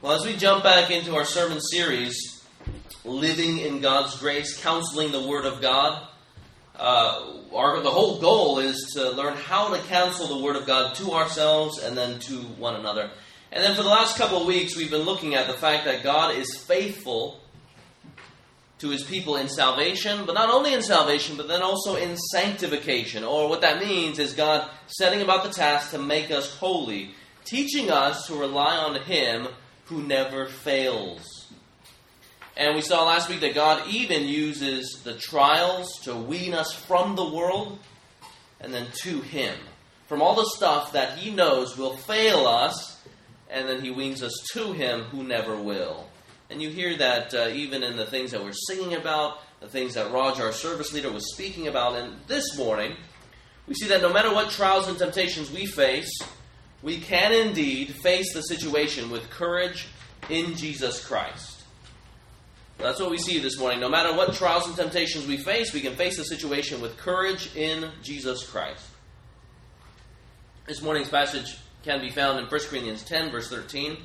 Well, as we jump back into our sermon series, Living in God's Grace, Counseling the Word of God, uh, our, the whole goal is to learn how to counsel the Word of God to ourselves and then to one another. And then for the last couple of weeks, we've been looking at the fact that God is faithful to his people in salvation, but not only in salvation, but then also in sanctification. Or what that means is God setting about the task to make us holy, teaching us to rely on him who never fails. And we saw last week that God even uses the trials to wean us from the world and then to him. From all the stuff that he knows will fail us, and then he weans us to him who never will. And you hear that uh, even in the things that we're singing about, the things that Roger, our service leader, was speaking about. And this morning, we see that no matter what trials and temptations we face, we can indeed face the situation with courage in Jesus Christ. That's what we see this morning. No matter what trials and temptations we face, we can face the situation with courage in Jesus Christ. This morning's passage can be found in 1 Corinthians 10, verse 13.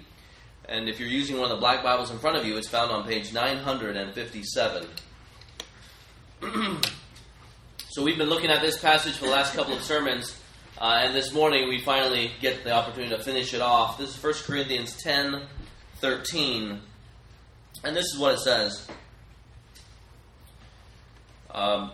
And if you're using one of the black Bibles in front of you, it's found on page 957. so we've been looking at this passage for the last couple of sermons, uh, and this morning we finally get the opportunity to finish it off. This is 1 Corinthians 10 13. And this is what it says. Um,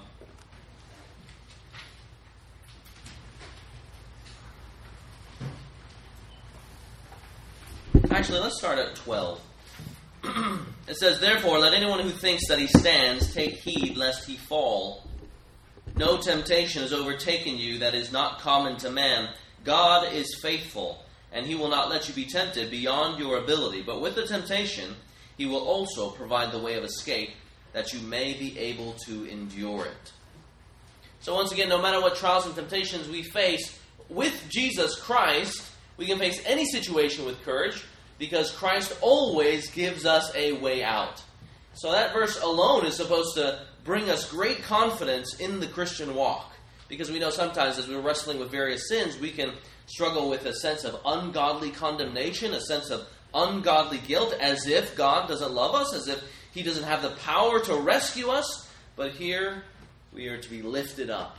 Actually, let's start at 12. it says, Therefore, let anyone who thinks that he stands take heed lest he fall. No temptation has overtaken you that is not common to man. God is faithful, and he will not let you be tempted beyond your ability. But with the temptation, he will also provide the way of escape that you may be able to endure it. So, once again, no matter what trials and temptations we face, with Jesus Christ, we can face any situation with courage because Christ always gives us a way out. So that verse alone is supposed to bring us great confidence in the Christian walk. Because we know sometimes as we're wrestling with various sins, we can struggle with a sense of ungodly condemnation, a sense of ungodly guilt, as if God doesn't love us, as if He doesn't have the power to rescue us. But here, we are to be lifted up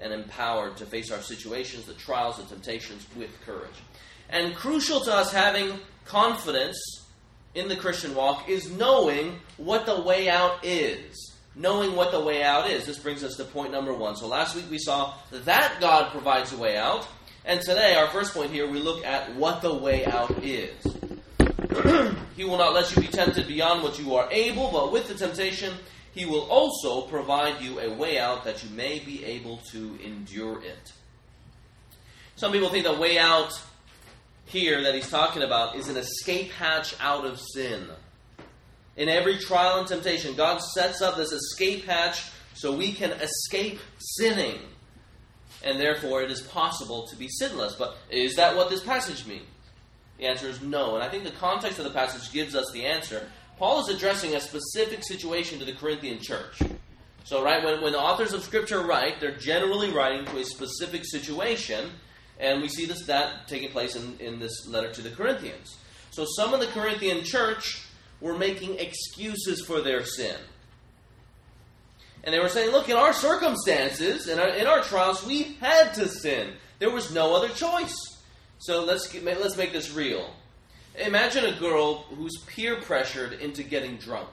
and empowered to face our situations, the trials and temptations with courage. And crucial to us having confidence in the Christian walk is knowing what the way out is. Knowing what the way out is. This brings us to point number one. So last week we saw that God provides a way out. And today, our first point here, we look at what the way out is. he will not let you be tempted beyond what you are able, but with the temptation, he will also provide you a way out that you may be able to endure it. Some people think the way out here that he's talking about is an escape hatch out of sin. In every trial and temptation, God sets up this escape hatch so we can escape sinning. And therefore, it is possible to be sinless. But is that what this passage means? The answer is no. And I think the context of the passage gives us the answer. Paul is addressing a specific situation to the Corinthian church. So, right, when, when the authors of Scripture write, they're generally writing to a specific situation, and we see this that taking place in, in this letter to the Corinthians. So, some of the Corinthian church were making excuses for their sin. And they were saying, look, in our circumstances, in our, in our trials, we had to sin. There was no other choice. So let's, let's make this real. Imagine a girl who's peer pressured into getting drunk.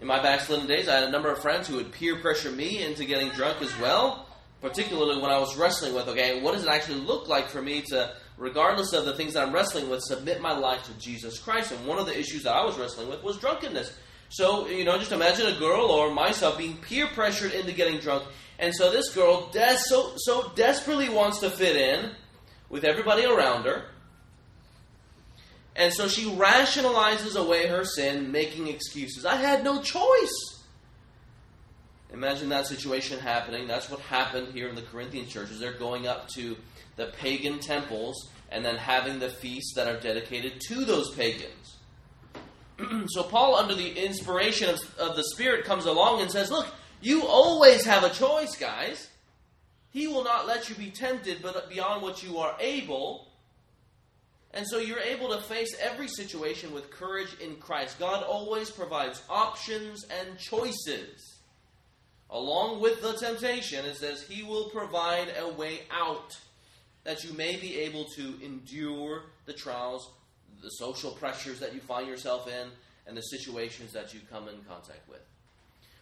In my backslidden days, I had a number of friends who would peer pressure me into getting drunk as well, particularly when I was wrestling with, okay, what does it actually look like for me to, regardless of the things that I'm wrestling with, submit my life to Jesus Christ? And one of the issues that I was wrestling with was drunkenness. So, you know, just imagine a girl or myself being peer pressured into getting drunk. And so this girl des- so, so desperately wants to fit in with everybody around her and so she rationalizes away her sin, making excuses. I had no choice. Imagine that situation happening. That's what happened here in the Corinthian churches. They're going up to the pagan temples and then having the feasts that are dedicated to those pagans. so Paul, under the inspiration of, of the Spirit, comes along and says, Look, you always have a choice, guys. He will not let you be tempted but beyond what you are able And so you're able to face every situation with courage in Christ. God always provides options and choices. Along with the temptation, it says He will provide a way out that you may be able to endure the trials, the social pressures that you find yourself in, and the situations that you come in contact with.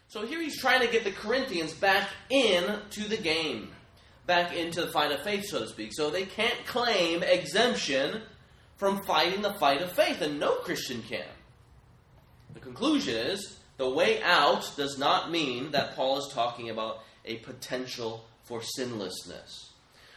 So here he's trying to get the Corinthians back into the game, back into the fight of faith, so to speak. So they can't claim exemption from fighting the fight of faith, and no Christian can. The conclusion is the way out does not mean that Paul is talking about a potential for sinlessness.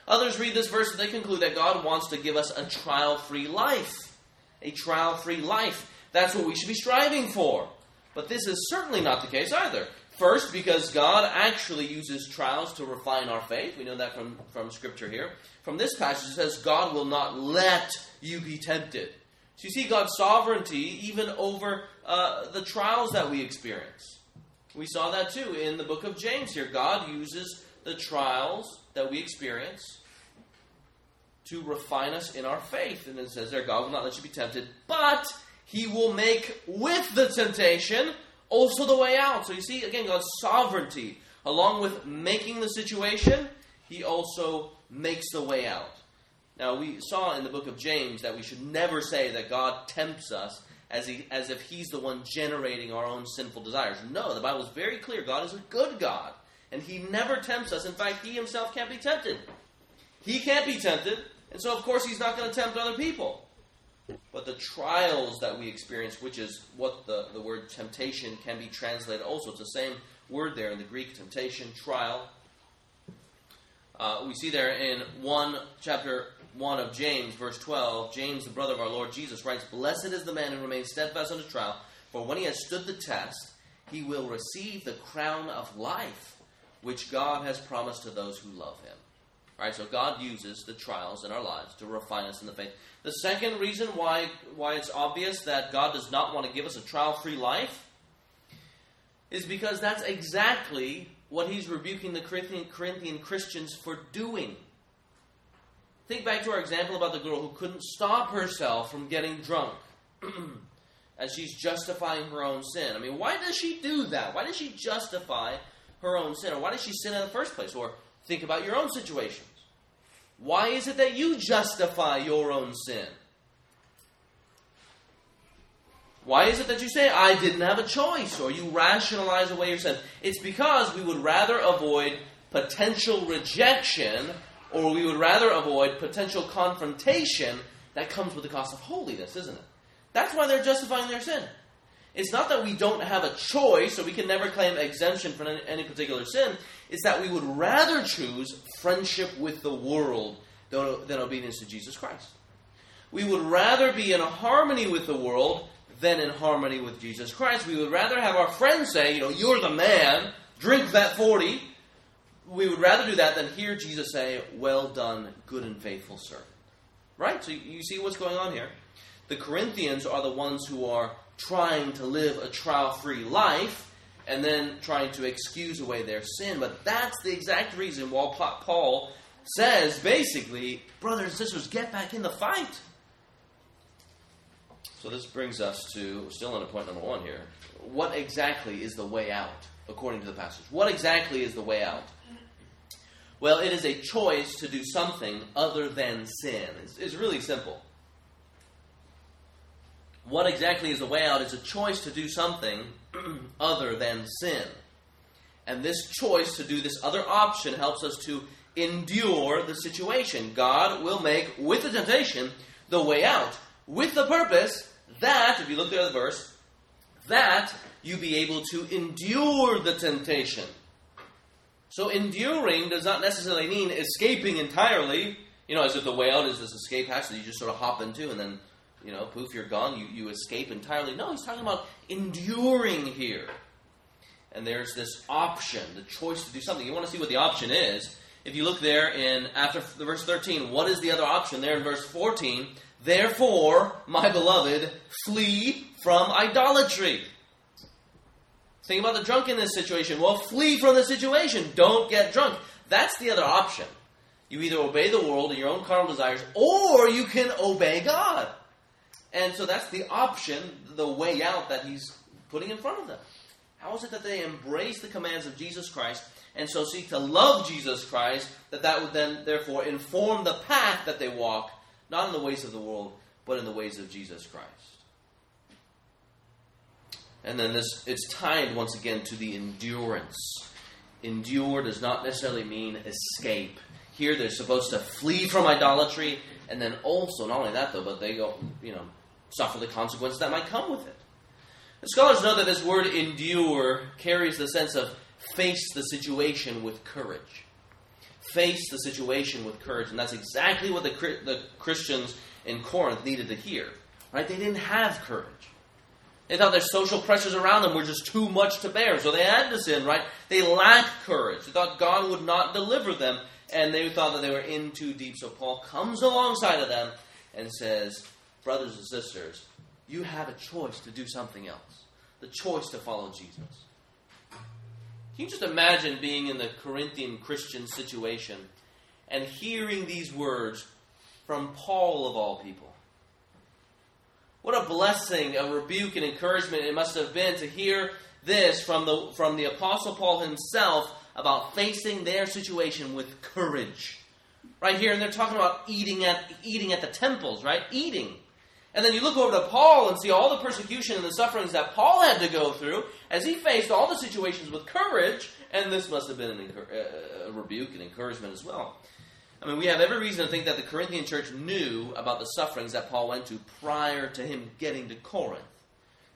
Others read this verse and they conclude that God wants to give us a trial free life. A trial free life. That's what we should be striving for. But this is certainly not the case either. First, because God actually uses trials to refine our faith. We know that from, from Scripture here. From this passage, it says, God will not let you be tempted. So you see God's sovereignty even over uh, the trials that we experience. We saw that too in the book of James here. God uses the trials that we experience to refine us in our faith. And it says there, God will not let you be tempted, but He will make with the temptation also the way out. So you see, again, God's sovereignty, along with making the situation, He also makes the way out. Now, we saw in the book of James that we should never say that God tempts us as, he, as if He's the one generating our own sinful desires. No, the Bible is very clear. God is a good God, and He never tempts us. In fact, He Himself can't be tempted. He can't be tempted, and so, of course, He's not going to tempt other people. But the trials that we experience, which is what the, the word temptation can be translated also, it's the same word there in the Greek temptation, trial. Uh, we see there in 1 chapter 1 of James, verse 12, James, the brother of our Lord Jesus, writes, Blessed is the man who remains steadfast under trial, for when he has stood the test, he will receive the crown of life, which God has promised to those who love him. All right, so God uses the trials in our lives to refine us in the faith. The second reason why, why it's obvious that God does not want to give us a trial free life is because that's exactly what he's rebuking the Corinthian, Corinthian Christians for doing. Think back to our example about the girl who couldn't stop herself from getting drunk as she's justifying her own sin. I mean, why does she do that? Why does she justify her own sin? Or why does she sin in the first place? Or think about your own situations. Why is it that you justify your own sin? Why is it that you say, I didn't have a choice, or you rationalize away your sin? It's because we would rather avoid potential rejection, or we would rather avoid potential confrontation that comes with the cost of holiness, isn't it? That's why they're justifying their sin. It's not that we don't have a choice, or we can never claim exemption from any particular sin. It's that we would rather choose friendship with the world than, obedience to Jesus Christ. We would rather be in harmony with the world than in harmony with Jesus Christ. We would rather have our friends say, you know, you're the man, drink that 40. We would rather do that than hear Jesus say, well done, good and faithful servant. Right? So you see what's going on here. The Corinthians are the ones who are trying to live a trial free life and then trying to excuse away their sin. But that's the exact reason why Paul says, basically, brothers and sisters, get back in the fight. So this brings us to still on point number one here. What exactly is the way out, according to the passage? What exactly is the way out? Well, it is a choice to do something other than sin. It's, it's really simple. What exactly is the way out? It's a choice to do something other than sin. And this choice to do this other option helps us to endure the situation. God will make, with the temptation, the way out with the purpose that, if you look at the verse, that you be able to endure the temptation. So enduring does not necessarily mean escaping entirely. You know, as if the way out is this escape hatch that you just sort of hop into and then, you know, poof, you're gone, you, you escape entirely. No, he's talking about enduring here. And there's this option, the choice to do something. You want to see what the option is. If you look there in after the verse 13, what is the other option? There in verse 14, Therefore, my beloved, flee from idolatry. Think about the drunkenness situation. Well, flee from the situation. Don't get drunk. That's the other option. You either obey the world and your own carnal desires, or you can obey God. And so that's the option, the way out that he's putting in front of them. How is it that they embrace the commands of Jesus Christ and so seek to love Jesus Christ, that that would then therefore inform the path that they walk, not in the ways of the world, but in the ways of Jesus Christ. And then this it's tied once again to the endurance. Endure does not necessarily mean escape. Here they're supposed to flee from idolatry, and then also not only that though, but they go, you know, suffer the consequences that might come with it. The scholars know that this word endure carries the sense of face the situation with courage. Face the situation with courage, and that's exactly what the, the Christians in Corinth needed to hear. Right? They didn't have courage. They thought their social pressures around them were just too much to bear, so they had to sin, right? They lacked courage. They thought God would not deliver them, and they thought that they were in too deep. So Paul comes alongside of them and says, Brothers and sisters, you have a choice to do something else. The choice to follow Jesus. Can you just imagine being in the Corinthian Christian situation and hearing these words from Paul of all people? What a blessing, a rebuke, and encouragement it must have been to hear this from the, from the Apostle Paul himself about facing their situation with courage. Right here, and they're talking about eating at, eating at the temples, right? Eating. And then you look over to Paul and see all the persecution and the sufferings that Paul had to go through as he faced all the situations with courage, and this must have been an, uh, a rebuke and encouragement as well. I mean, we have every reason to think that the Corinthian church knew about the sufferings that Paul went to prior to him getting to Corinth.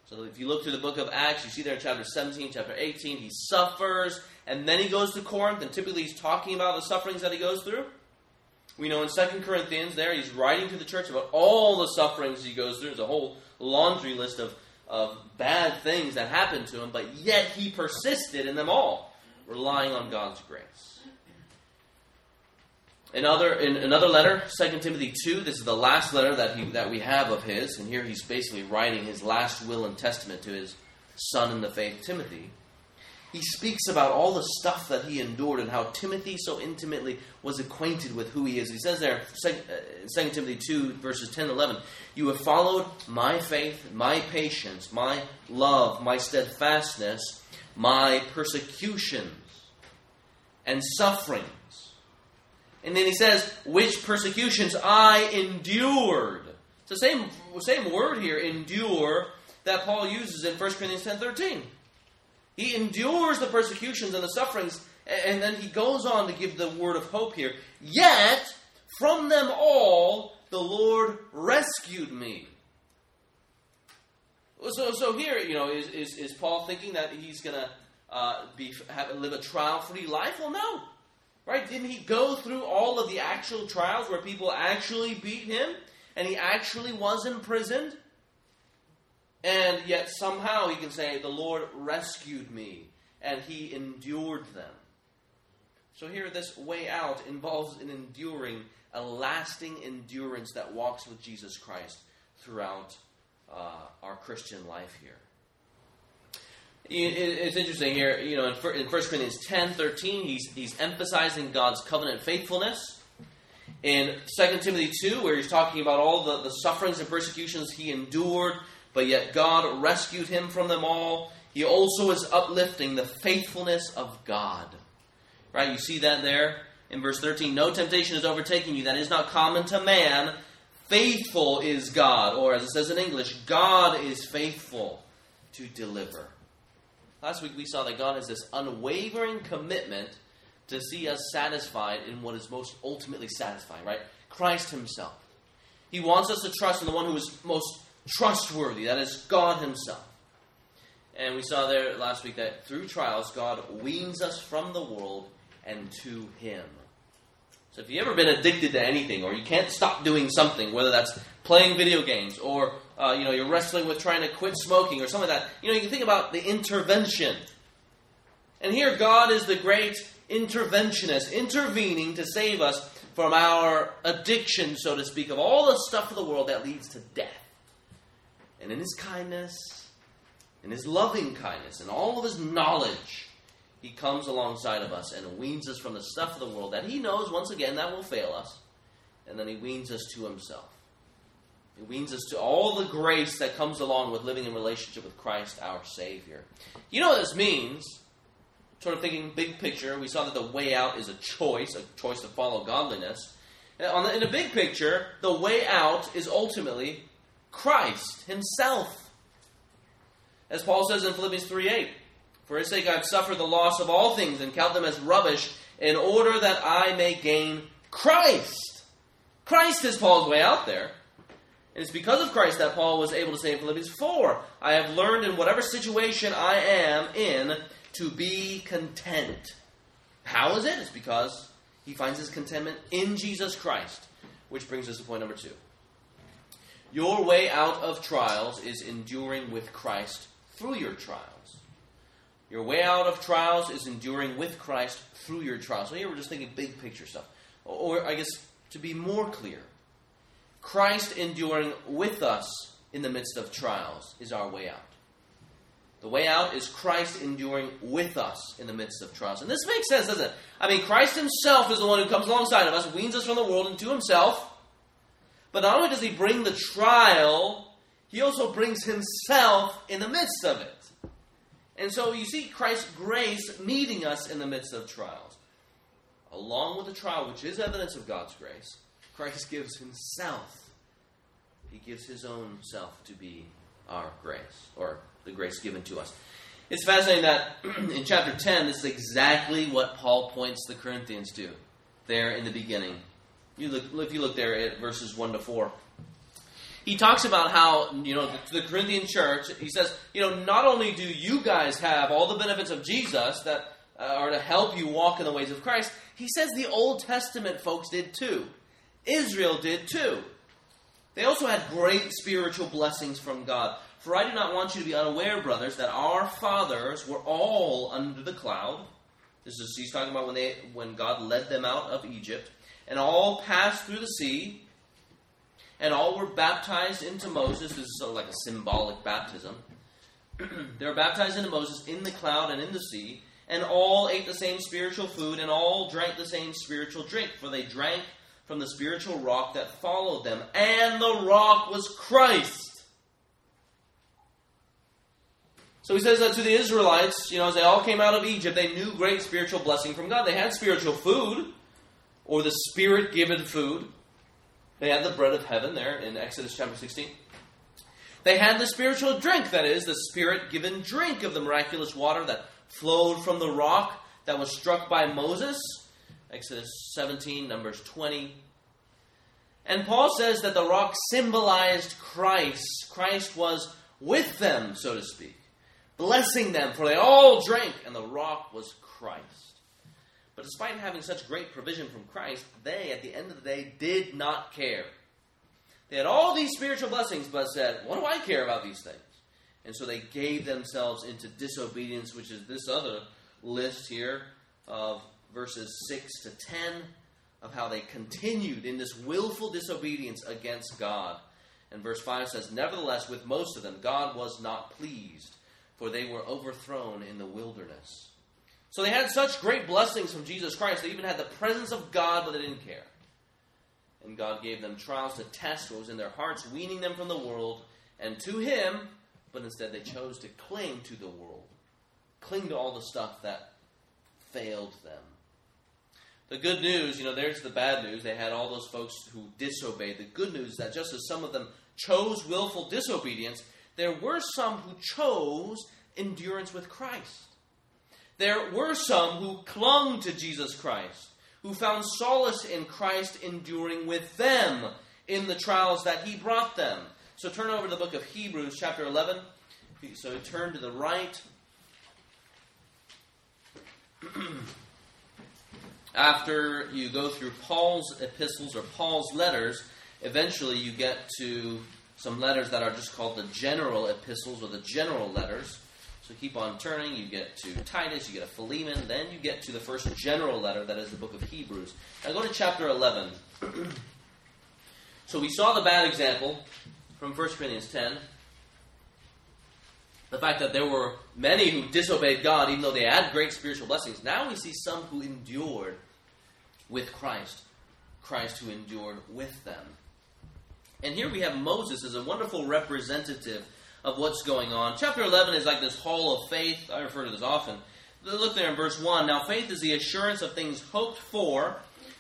So if you look through the book of Acts, you see there in chapter 17, chapter 18, he suffers, and then he goes to Corinth, and typically he's talking about the sufferings that he goes through. We know in 2 Corinthians there, he's writing to the church about all the sufferings he goes through. There's a whole laundry list of, of bad things that happened to him, but yet he persisted in them all, relying on God's grace. Another, in another letter, 2 Timothy 2, this is the last letter that, he, that we have of his, and here he's basically writing his last will and testament to his son in the faith, Timothy. He speaks about all the stuff that he endured and how Timothy so intimately was acquainted with who he is. He says there, 2 uh, Timothy 2, verses 10 and 11, You have followed my faith, my patience, my love, my steadfastness, my persecutions, and sufferings. and then he says, which persecutions I endured. It's the same, same word here, endure, that Paul uses in 1 Corinthians 10 13. He endures the persecutions and the sufferings, and then he goes on to give the word of hope here. Yet, from them all, the Lord rescued me. So, so here, you know, is, is, is Paul thinking that he's going to uh, be have, live a trial-free life? Well, no. Right? Didn't he go through all of the actual trials where people actually beat him and he actually was imprisoned? And yet somehow he can say, The Lord rescued me and he endured them. So here, this way out involves an enduring, a lasting endurance that walks with Jesus Christ throughout uh, our Christian life here it's interesting here, you know, in 1 Corinthians 10 13, he's, he's emphasizing God's covenant faithfulness. In 2 Timothy 2, where he's talking about all the, the sufferings and persecutions he endured, but yet God rescued him from them all, he also is uplifting the faithfulness of God. Right? You see that there in verse 13. No temptation is overtaking you that is not common to man. Faithful is God. Or as it says in English, God is faithful to deliver. Last week we saw that God has this unwavering commitment to see us satisfied in what is most ultimately satisfying, right? Christ Himself. He wants us to trust in the one who is most trustworthy, that is God Himself. And we saw there last week that through trials, God weans us from the world and to Him. So if you've ever been addicted to anything, or you can't stop doing something, whether that's playing video games, or uh, you know you're wrestling with trying to quit smoking, or something like that, you know you can think about the intervention. And here, God is the great interventionist, intervening to save us from our addiction, so to speak, of all the stuff of the world that leads to death. And in His kindness, in His loving kindness, and all of His knowledge, He comes alongside of us and weans us from the stuff of the world that He knows, once again, that will fail us. And then He weans us to Himself. He weans us to all the grace that comes along with living in relationship with Christ, our Savior. You know what this means? Sort of thinking big picture, we saw that the way out is a choice, a choice to follow godliness. The, in a big picture, the way out is ultimately Christ Himself. As Paul says in Philippians 3 8, For his sake I've suffered the loss of all things and count them as rubbish in order that I may gain Christ. Christ is Paul's way out there. And it's because of Christ that Paul was able to say in Philippians 4 I have learned in whatever situation I am in to be content. How is it? It's because he finds his contentment in Jesus Christ. Which brings us to point number two. Your way out of trials is enduring with Christ through your trials. Your way out of trials is enduring with Christ through your trials. So here we're just thinking big picture stuff. Or, I guess, to be more clear, Christ enduring with us in the midst of trials is our way out. The way out is Christ enduring with us in the midst of trials. And this makes sense, doesn't it? I mean, Christ himself is the one who comes alongside of us, weans us from the world into himself. But not only does he bring the trial, he also brings himself in the midst of it. And so you see Christ's grace meeting us in the midst of trials. Along with the trial, which is evidence of God's grace, Christ gives himself. He gives his own self to be our grace, or the grace given to us. It's fascinating that in chapter 10, this is exactly what Paul points the Corinthians to there in the beginning. You look, if you look there at verses 1 to 4. He talks about how, you know, to the Corinthian church, he says, you know, not only do you guys have all the benefits of Jesus that uh, are to help you walk in the ways of Christ, he says the Old Testament folks did too. Israel did too. They also had great spiritual blessings from God. For I do not want you to be unaware, brothers, that our fathers were all under the cloud. This is he's talking about when they when God led them out of Egypt, and all passed through the sea, and all were baptized into Moses. This is sort of like a symbolic baptism. they were baptized into Moses in the cloud and in the sea, and all ate the same spiritual food, and all drank the same spiritual drink, for they drank from the spiritual rock that followed them, and the rock was Christ. So he says that to the Israelites, you know, as they all came out of Egypt, they knew great spiritual blessing from God. They had spiritual food, or the Spirit given food. They had the bread of heaven there in Exodus chapter 16. They had the spiritual drink, that is, the Spirit given drink of the miraculous water that flowed from the rock that was struck by Moses Exodus 17, Numbers 20. And Paul says that the rock symbolized Christ. Christ was with them, so to speak, blessing them, for they all drank, and the rock was Christ. But despite having such great provision from Christ, they, at the end of the day, did not care. They had all these spiritual blessings, but said, What do I care about these things? And so they gave themselves into disobedience, which is this other list here of verses 6 to 10 of how they continued in this willful disobedience against God. And verse 5 says, Nevertheless, with most of them, God was not pleased, for they were overthrown in the wilderness. So they had such great blessings from Jesus Christ. They even had the presence of God, but they didn't care. And God gave them trials to test what was in their hearts, weaning them from the world and to Him, but instead they chose to cling to the world, cling to all the stuff that failed them. The good news, you know, there's the bad news. They had all those folks who disobeyed. The good news is that just as some of them chose willful disobedience, there were some who chose endurance with Christ. There were some who clung to Jesus Christ, who found solace in Christ enduring with them in the trials that he brought them. So turn over to the book of Hebrews, chapter 11. So turn to the right. after you go through Paul's epistles or Paul's letters, eventually you get to some letters that are just called the general epistles or the general letters. So keep on turning. You get to Titus, you get to Philemon, then you get to the first general letter that is the book of Hebrews. Now go to chapter 11. so we saw the bad example from 1 Corinthians 10. the fact that there were many who disobeyed God, even though they had great spiritual blessings. Now we see some who endured with Christ, Christ who endured with them. And here we have Moses as a wonderful representative of what's going on. Chapter 11 is like this hall of faith. I refer to this often. Look there in verse 1. Now, faith is the assurance of things hoped for,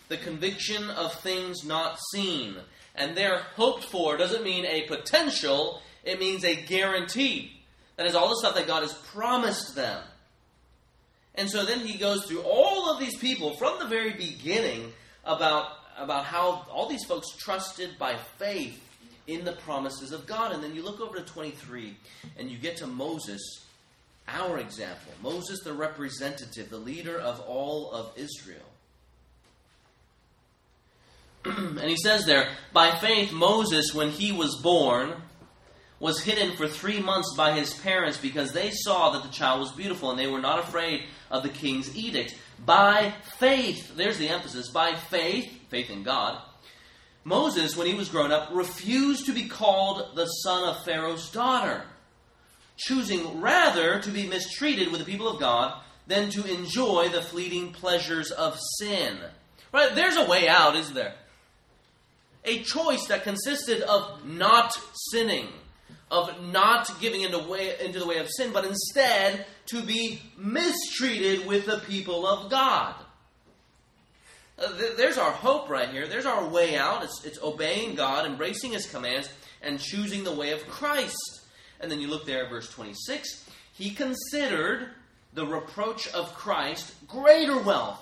the conviction of things not seen. And there, hoped for doesn't mean a potential, it means a guarantee. That is all the stuff that God has promised them. And so then he goes through all of these people from the very beginning about, about how all these folks trusted by faith in the promises of God. And then you look over to 23 and you get to Moses, our example. Moses, the representative, the leader of all of Israel. and he says there, by faith, Moses, when he was born, was hidden for three months by his parents because they saw that the child was beautiful and they were not afraid of the king's edict. By faith, there's the emphasis, by faith, faith in God, Moses, when he was grown up, refused to be called the son of Pharaoh's daughter, choosing rather to be mistreated with the people of God than to enjoy the fleeting pleasures of sin. Right? There's a way out, isn't there? A choice that consisted of not sinning of not giving into, way, into the way of sin, but instead to be mistreated with the people of God. Uh, th- there's our hope right here. There's our way out. It's, it's obeying God, embracing His commands, and choosing the way of Christ. And then you look there at verse 26. He considered the reproach of Christ greater wealth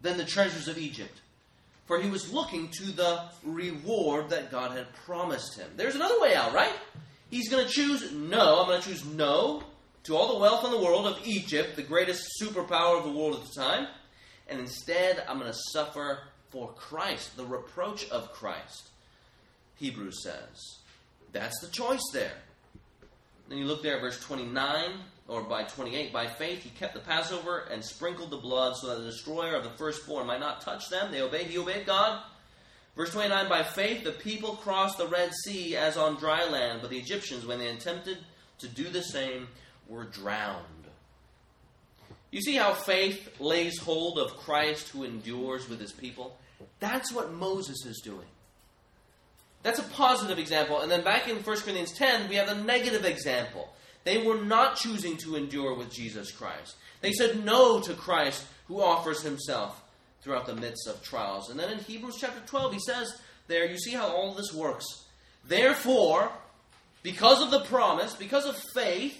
than the treasures of Egypt. For he was looking to the reward that God had promised him. There's another way out, right? He's going to choose no. I'm going to choose no to all the wealth in the world of Egypt, the greatest superpower of the world at the time. And instead, I'm going to suffer for Christ, the reproach of Christ. Hebrews says. That's the choice there. Then you look there at verse 29 or by 28. By faith, he kept the Passover and sprinkled the blood so that the destroyer of the firstborn might not touch them. They obeyed, he obeyed God. Verse 29 By faith the people crossed the Red Sea as on dry land, but the Egyptians, when they attempted to do the same, were drowned. You see how faith lays hold of Christ who endures with his people? That's what Moses is doing. That's a positive example. And then back in 1 Corinthians 10, we have a negative example. They were not choosing to endure with Jesus Christ. They said no to Christ who offers himself throughout the midst of trials. And then in Hebrews chapter 12, he says there, you see how all this works. Therefore, because of the promise, because of faith,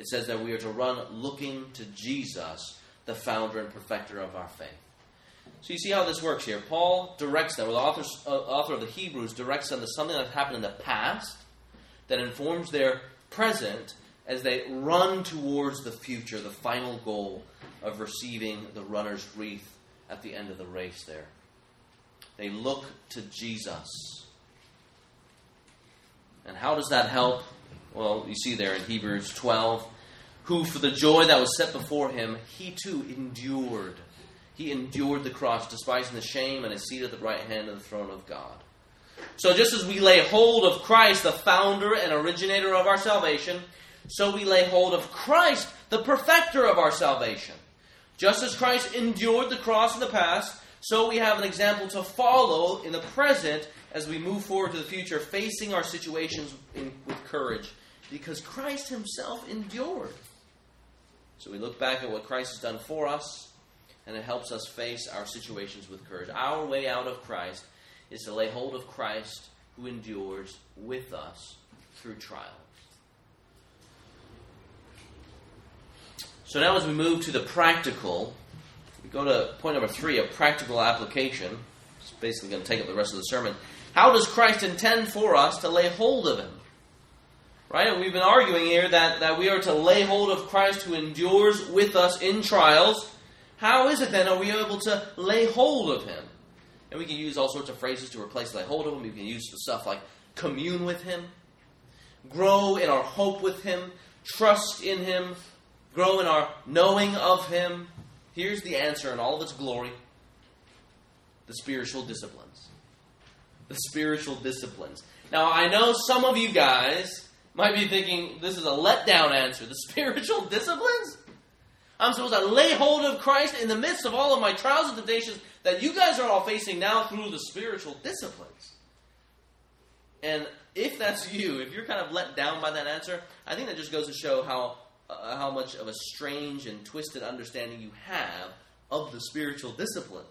It says that we are to run looking to Jesus, the founder and perfecter of our faith. So you see how this works here. Paul directs them, or the author, uh, author of the Hebrews directs them to something that happened in the past that informs their present as they run towards the future, the final goal of receiving the runner's wreath at the end of the race there. They look to Jesus. And how does that help? Well, you see there in Hebrews 12, who for the joy that was set before him, he too endured. He endured the cross, despising the shame, and is seated at the right hand of the throne of God. So just as we lay hold of Christ, the founder and originator of our salvation, so we lay hold of Christ, the perfecter of our salvation. Just as Christ endured the cross in the past, so we have an example to follow in the present as we move forward to the future, facing our situations in, with courage, because Christ Himself endured. So we look back at what Christ has done for us, and it helps us face our situations with courage. Our way out of Christ is to lay hold of Christ who endures with us through trials. So now, as we move to the practical, we go to point number three, a practical application. It's basically going to take up the rest of the sermon. How does Christ intend for us to lay hold of Him? Right? And we've been arguing here that, that we are to lay hold of Christ who endures with us in trials. How is it then are we able to lay hold of him? And we can use all sorts of phrases to replace lay hold of him. We can use stuff like commune with him, grow in our hope with him, trust in him, grow in our knowing of him. Here's the answer in all of its glory the spiritual disciplines. The spiritual disciplines. Now, I know some of you guys might be thinking this is a letdown answer. The spiritual disciplines? I'm supposed to lay hold of Christ in the midst of all of my trials and temptations that you guys are all facing now through the spiritual disciplines. And if that's you, if you're kind of let down by that answer, I think that just goes to show how uh, how much of a strange and twisted understanding you have of the spiritual disciplines.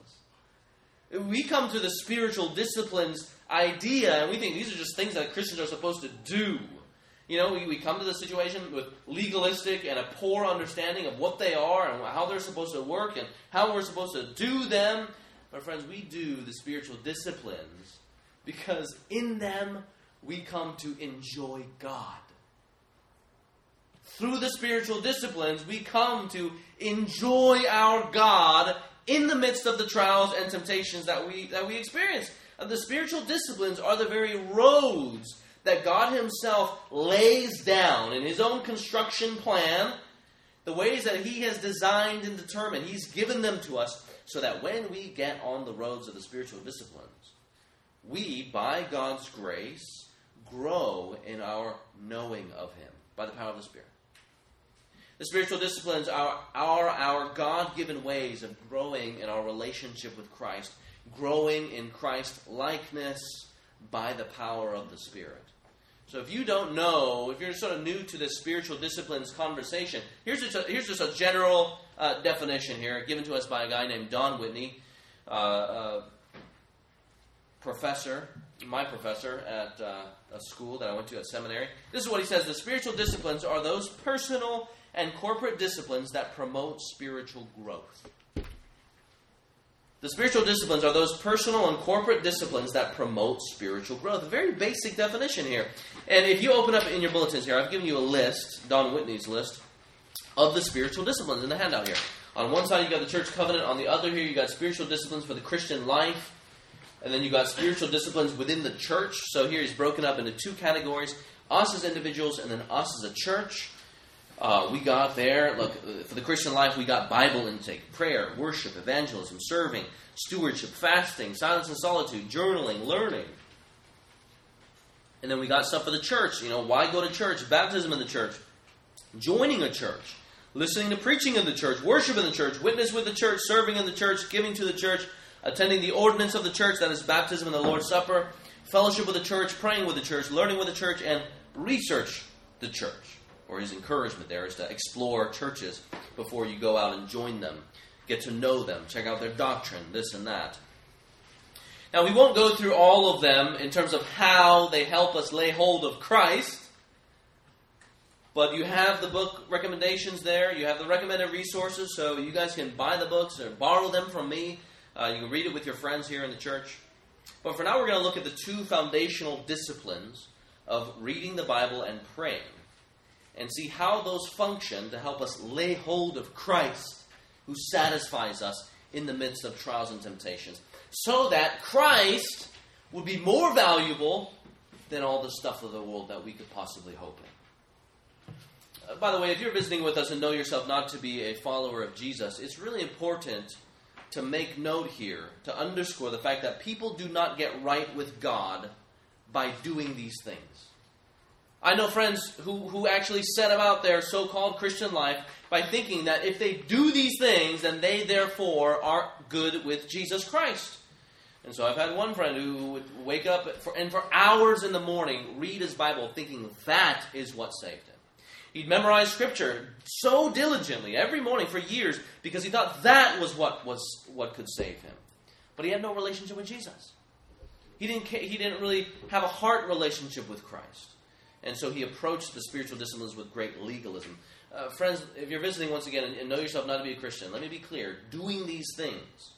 We come to the spiritual disciplines idea and we think these are just things that Christians are supposed to do. You know, we, we come to the situation with legalistic and a poor understanding of what they are and how they're supposed to work and how we're supposed to do them. But, friends, we do the spiritual disciplines because in them we come to enjoy God. Through the spiritual disciplines, we come to enjoy our God in the midst of the trials and temptations that we, that we experience. And the spiritual disciplines are the very roads that God Himself lays down in His own construction plan, the ways that He has designed and determined. He's given them to us so that when we get on the roads of the spiritual disciplines, we, by God's grace, grow in our knowing of Him by the power of the Spirit. The spiritual disciplines are, are our God given ways of growing in our relationship with Christ, growing in Christ likeness by the power of the Spirit. So if you don't know, if you're sort of new to this spiritual disciplines conversation, here's just a, here's just a general uh, definition here given to us by a guy named Don Whitney, uh, professor, my professor at uh, a school that I went to at seminary. This is what he says: the spiritual disciplines are those personal and corporate disciplines that promote spiritual growth. The spiritual disciplines are those personal and corporate disciplines that promote spiritual growth. A very basic definition here. And if you open up in your bulletins here, I've given you a list, Don Whitney's list, of the spiritual disciplines in the handout here. On one side, you got the church covenant. On the other, here, you got spiritual disciplines for the Christian life. And then you got spiritual disciplines within the church. So here he's broken up into two categories us as individuals and then us as a church. Uh, we got there, look, for the Christian life, we got Bible intake, prayer, worship, evangelism, serving, stewardship, fasting, silence and solitude, journaling, learning. And then we got stuff for the church. You know, why go to church? Baptism in the church, joining a church, listening to preaching in the church, worship in the church, witness with the church, serving in the church, giving to the church, attending the ordinance of the church, that is baptism and the Lord's Supper, fellowship with the church, praying with the church, learning with the church, and research the church or his encouragement there is to explore churches before you go out and join them, get to know them, check out their doctrine, this and that. Now, we won't go through all of them in terms of how they help us lay hold of Christ, but you have the book recommendations there. You have the recommended resources, so you guys can buy the books or borrow them from me. Uh, you can read it with your friends here in the church. But for now, we're going to look at the two foundational disciplines of reading the Bible and praying and see how those function to help us lay hold of Christ who satisfies us in the midst of trials and temptations. So that Christ would be more valuable than all the stuff of the world that we could possibly hope in. Uh, by the way, if you're visiting with us and know yourself not to be a follower of Jesus, it's really important to make note here, to underscore the fact that people do not get right with God by doing these things. I know friends who, who actually set about their so called Christian life by thinking that if they do these things, then they therefore are good with Jesus Christ. And so I've had one friend who would wake up for, and for hours in the morning read his Bible thinking that is what saved him. He'd memorize scripture so diligently every morning for years because he thought that was what was what could save him. But he had no relationship with Jesus. He didn't he didn't really have a heart relationship with Christ. And so he approached the spiritual disciplines with great legalism. Uh, friends, if you're visiting once again and, and know yourself not to be a Christian, let me be clear. Doing these things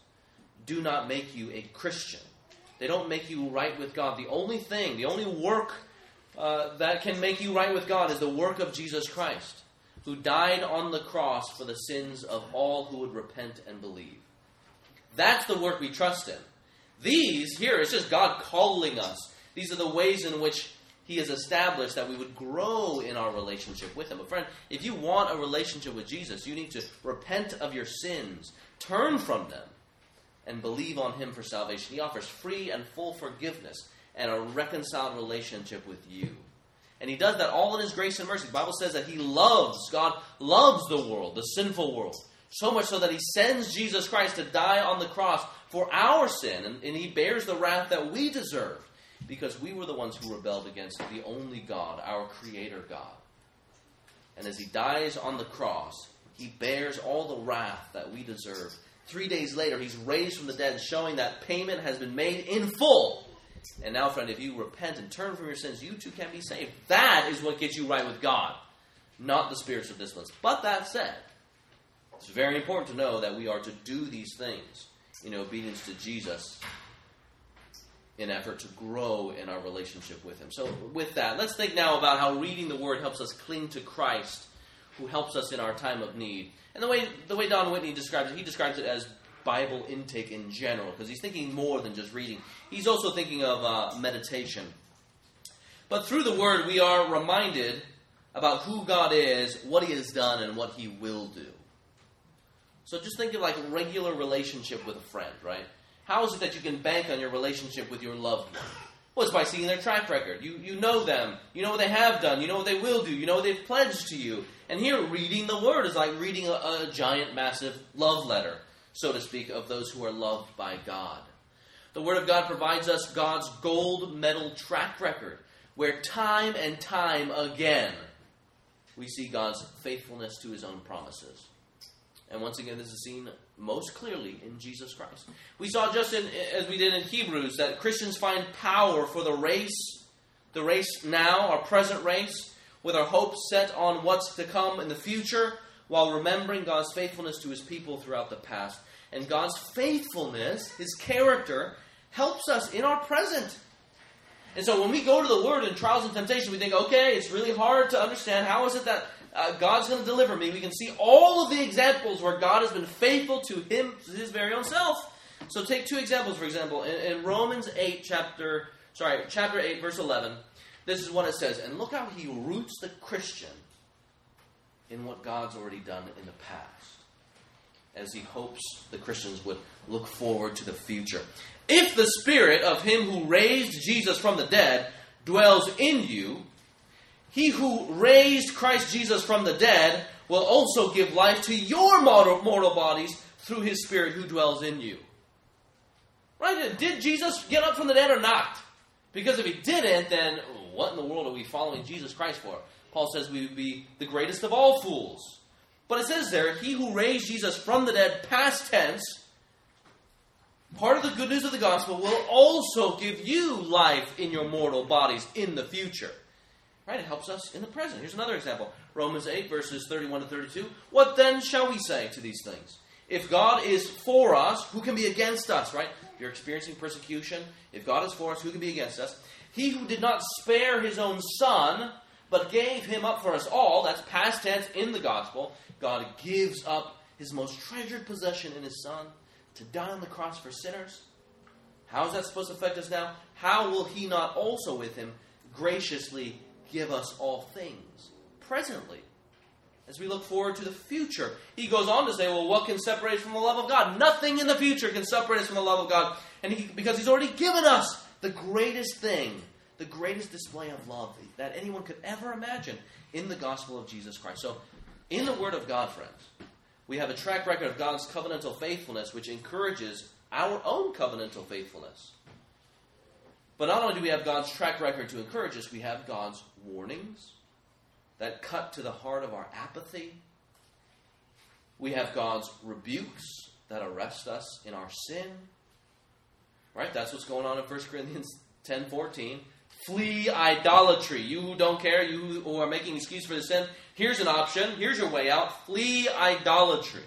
do not make you a Christian. They don't make you right with God. The only thing, the only work uh, that can make you right with God is the work of Jesus Christ, who died on the cross for the sins of all who would repent and believe. That's the work we trust in. These, here, it's just God calling us. These are the ways in which He has established that we would grow in our relationship with Him. But, friend, if you want a relationship with Jesus, you need to repent of your sins, turn from them, and believe on Him for salvation. He offers free and full forgiveness and a reconciled relationship with you. And He does that all in His grace and mercy. The Bible says that He loves, God loves the world, the sinful world. So much so that He sends Jesus Christ to die on the cross for our sin, and, and He bears the wrath that we deserve because we were the ones who rebelled against the only God, our Creator God. And as He dies on the cross, He bears all the wrath that we deserve. Three days later, He's raised from the dead, showing that payment has been made in full. And now, friend, if you repent and turn from your sins, you too can be saved. That is what gets you right with God, not the spiritual disciplines. But that said, it's very important to know that we are to do these things in obedience to Jesus in effort to grow in our relationship with Him. So, with that, let's think now about how reading the Word helps us cling to Christ, who helps us in our time of need. And the way the way Don Whitney describes it, he describes it as Bible intake in general, because he's thinking more than just reading. He's also thinking of uh, meditation. But through the Word, we are reminded about who God is, what He has done, and what He will do. So just think of like a regular relationship with a friend, right? How is it that you can bank on your relationship with your loved one? Well, it's by seeing their track record. You, you know them. You know what they have done. You know what they will do. You know what they've pledged to you. And here, reading the Word is like reading a, a giant, massive love letter, so to speak, of those who are loved by God. The Word of God provides us God's gold medal track record, where time and time again we see God's faithfulness to His own promises. And once again, this is seen most clearly in Jesus Christ. We saw just in, as we did in Hebrews that Christians find power for the race, the race now, our present race, with our hopes set on what's to come in the future, while remembering God's faithfulness to his people throughout the past. And God's faithfulness, his character, helps us in our present. And so when we go to the Word in trials and temptation, we think, okay, it's really hard to understand. How is it that uh, God's going to deliver me. We can see all of the examples where God has been faithful to him, his very own self. So take two examples, for example. In, in Romans 8, chapter, sorry, chapter 8, verse 11, this is what it says. And look how he roots the Christian in what God's already done in the past, as he hopes the Christians would look forward to the future. If the spirit of him who raised Jesus from the dead dwells in you, he who raised Christ Jesus from the dead will also give life to your mortal, bodies through his Spirit who dwells in you. Right? Did Jesus get up from the dead or not? Because if he didn't, then what in the world are we following Jesus Christ for? Paul says we would be the greatest of all fools. But it says there, he who raised Jesus from the dead, past tense, part of the good news of the gospel, will also give you life in your mortal bodies in the future. Right? It helps us in the present. Here's another example Romans 8, verses 31 to 32. What then shall we say to these things? If God is for us, who can be against us? Right? If you're experiencing persecution, if God is for us, who can be against us? He who did not spare his own son, but gave him up for us all, that's past tense in the gospel. God gives up his most treasured possession in his son to die on the cross for sinners. How is that supposed to affect us now? How will he not also with him graciously give us all things presently. As we look forward to the future, he goes on to say, Well, what can separate us from the love of God? Nothing in the future can separate us from the love of God. And he, because he's already given us the greatest thing, the greatest display of love that anyone could ever imagine in the gospel of Jesus Christ. So, in the Word of God, friends, we have a track record of God's covenantal faithfulness, which encourages our own covenantal faithfulness. But not only do we have God's track record to encourage us, we have God's warnings that cut to the heart of our apathy. We have God's rebukes that arrest us in our sin. Right? That's what's going on in 1 Corinthians 10 14. Flee idolatry. You who don't care, you who are making excuse for the sin, here's an option. Here's your way out. Flee idolatry.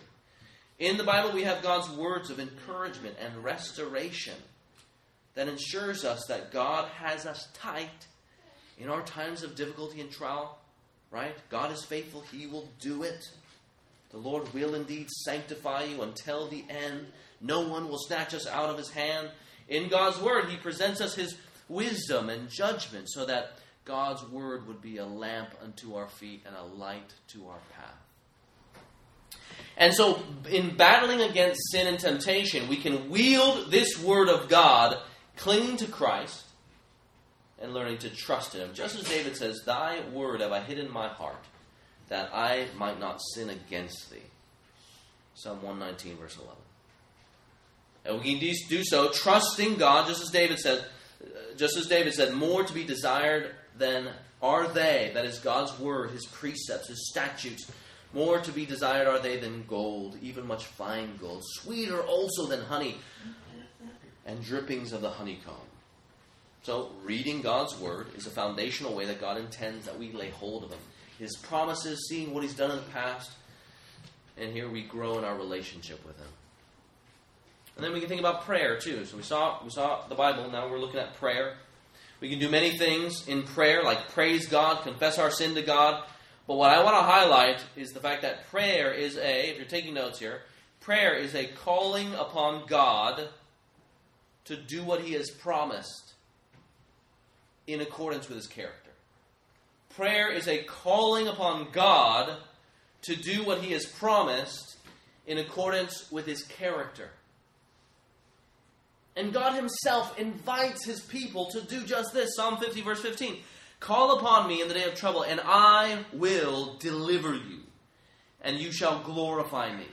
In the Bible, we have God's words of encouragement and restoration that ensures us that God has us tight in our times of difficulty and trial, right? God is faithful, He will do it. The Lord will indeed sanctify you until the end. No one will snatch us out of His hand. In God's Word, He presents us His wisdom and judgment so that God's Word would be a lamp unto our feet and a light to our path. And so, in battling against sin and temptation, we can wield this Word of God, clinging to Christ, and learning to trust in Him. Just as David says, Thy Word have I hid in my heart, that I might not sin against Thee. Psalm 119, verse 11. And we can do so trusting God, just as David said, uh, just as David said, more to be desired than are they, that is God's word, his precepts, his statutes, more to be desired are they than gold, even much fine gold, sweeter also than honey, and drippings of the honeycomb. So, reading God's word is a foundational way that God intends that we lay hold of him. His promises, seeing what he's done in the past, and here we grow in our relationship with him. And then we can think about prayer too. So we saw we saw the Bible, now we're looking at prayer. We can do many things in prayer, like praise God, confess our sin to God. But what I want to highlight is the fact that prayer is a, if you're taking notes here, prayer is a calling upon God to do what He has promised in accordance with His character. Prayer is a calling upon God to do what He has promised in accordance with His character. And God Himself invites His people to do just this. Psalm 50, verse 15. Call upon me in the day of trouble, and I will deliver you, and you shall glorify me.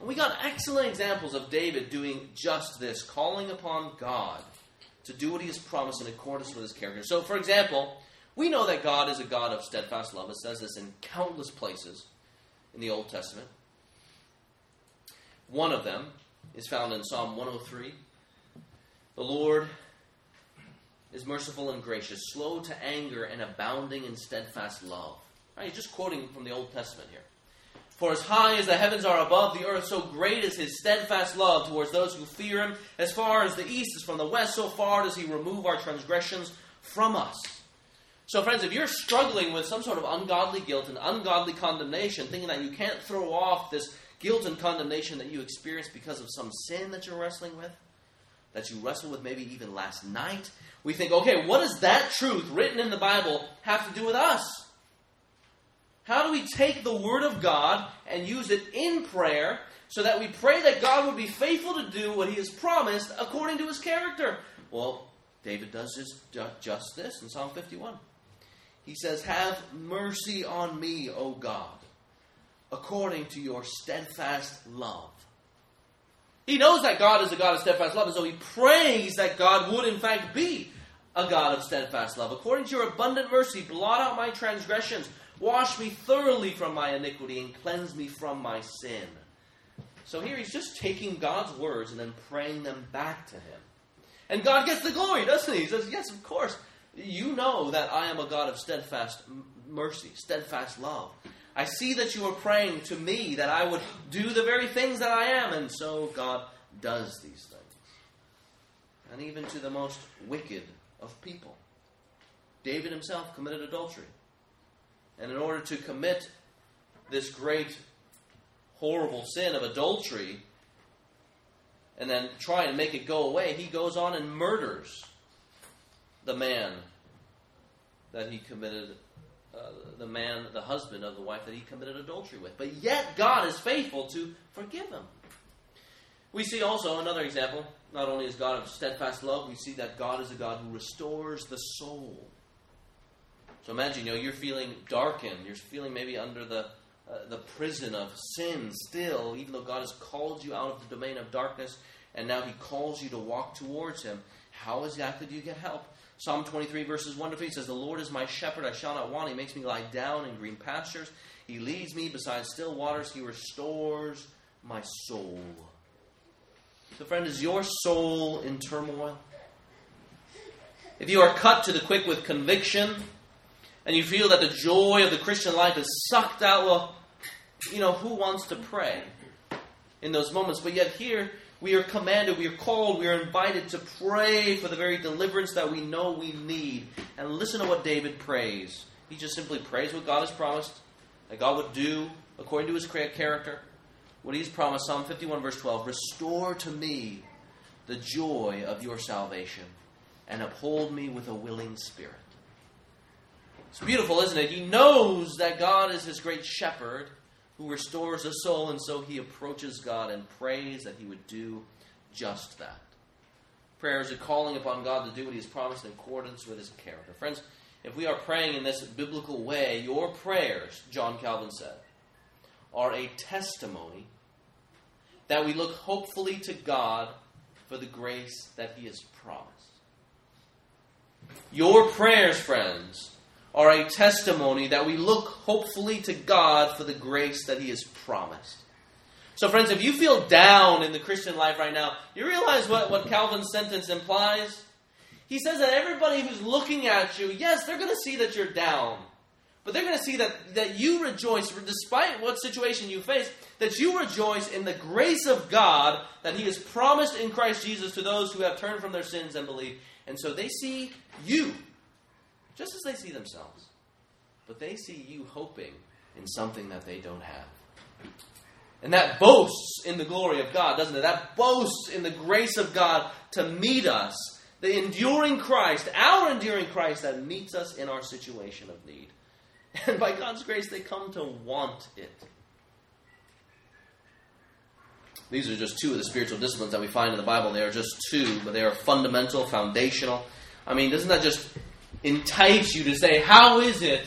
We got excellent examples of David doing just this, calling upon God to do what he has promised in accordance with his character. So, for example, we know that God is a God of steadfast love. It says this in countless places in the Old Testament. One of them is found in Psalm 103, the Lord is merciful and gracious, slow to anger, and abounding in steadfast love. Right, he's just quoting from the Old Testament here. For as high as the heavens are above the earth, so great is his steadfast love towards those who fear him. As far as the east is from the west, so far does he remove our transgressions from us. So, friends, if you're struggling with some sort of ungodly guilt and ungodly condemnation, thinking that you can't throw off this guilt and condemnation that you experience because of some sin that you're wrestling with, that you wrestled with maybe even last night, we think, okay, what does that truth written in the Bible have to do with us? How do we take the Word of God and use it in prayer so that we pray that God would be faithful to do what He has promised according to His character? Well, David does just, this in Psalm 51. He says, Have mercy on me, O God, according to your steadfast love he knows that God is a God of steadfast love, and so he prays that God would, in fact, be a God of steadfast love. According to your abundant mercy, blot out my transgressions, wash me thoroughly from my iniquity, and cleanse me from my sin. So here he's just taking God's words and then praying them back to him. And God gets the glory, doesn't he? He says, Yes, of course. You know that I am a God of steadfast mercy, steadfast love. I see that you are praying to me that I would do the very things that I am. And so God does these things. And even to the most wicked of people. David himself committed adultery. And in order to commit this great, horrible sin of adultery, and then try and make it go away, he goes on and murders the man that he committed uh, the man, the husband of the wife that he committed adultery with. But yet God is faithful to forgive him. We see also another example. Not only is God of steadfast love, we see that God is a God who restores the soul. So imagine, you know, you're feeling darkened. You're feeling maybe under the uh, the prison of sin still, even though God has called you out of the domain of darkness, and now He calls you to walk towards Him. How exactly do you get help? Psalm 23, verses 1 to 3 says, The Lord is my shepherd, I shall not want. He makes me lie down in green pastures. He leads me beside still waters. He restores my soul. So, friend, is your soul in turmoil? If you are cut to the quick with conviction, and you feel that the joy of the Christian life is sucked out, well, you know, who wants to pray in those moments? But yet, here, we are commanded, we are called, we are invited to pray for the very deliverance that we know we need. And listen to what David prays. He just simply prays what God has promised, that God would do according to his character, what he's promised. Psalm 51, verse 12 Restore to me the joy of your salvation, and uphold me with a willing spirit. It's beautiful, isn't it? He knows that God is his great shepherd who restores a soul, and so he approaches God and prays that he would do just that. Prayer is a calling upon God to do what he has promised in accordance with his character. Friends, if we are praying in this biblical way, your prayers, John Calvin said, are a testimony that we look hopefully to God for the grace that he has promised. Your prayers, friends, are a testimony that we look hopefully to God for the grace that He has promised. So, friends, if you feel down in the Christian life right now, you realize what, what Calvin's sentence implies? He says that everybody who's looking at you, yes, they're going to see that you're down. But they're going to see that, that you rejoice, despite what situation you face, that you rejoice in the grace of God that He has promised in Christ Jesus to those who have turned from their sins and believe. And so they see you just as they see themselves. But they see you hoping in something that they don't have. And that boasts in the glory of God, doesn't it? That boasts in the grace of God to meet us. The enduring Christ, our enduring Christ that meets us in our situation of need. And by God's grace, they come to want it. These are just two of the spiritual disciplines that we find in the Bible. They are just two, but they are fundamental, foundational. I mean, doesn't that just entice you to say, How is it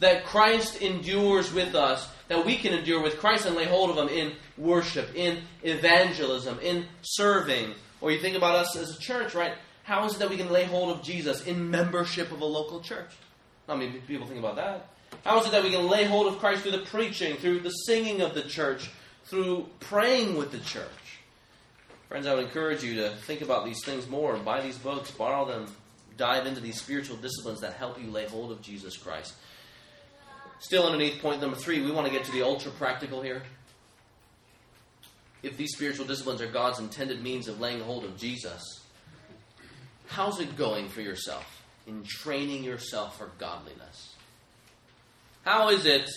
that Christ endures with us, that we can endure with Christ and lay hold of Him in worship, in evangelism, in serving? Or you think about us as a church, right? How is it that we can lay hold of Jesus in membership of a local church? I mean, people think about that. How is it that we can lay hold of Christ through the preaching, through the singing of the church, through praying with the church? Friends, I would encourage you to think about these things more. Buy these books, borrow them, dive into these spiritual disciplines that help you lay hold of Jesus Christ. Still, underneath point number three, we want to get to the ultra practical here. If these spiritual disciplines are God's intended means of laying hold of Jesus, how's it going for yourself in training yourself for godliness? How is it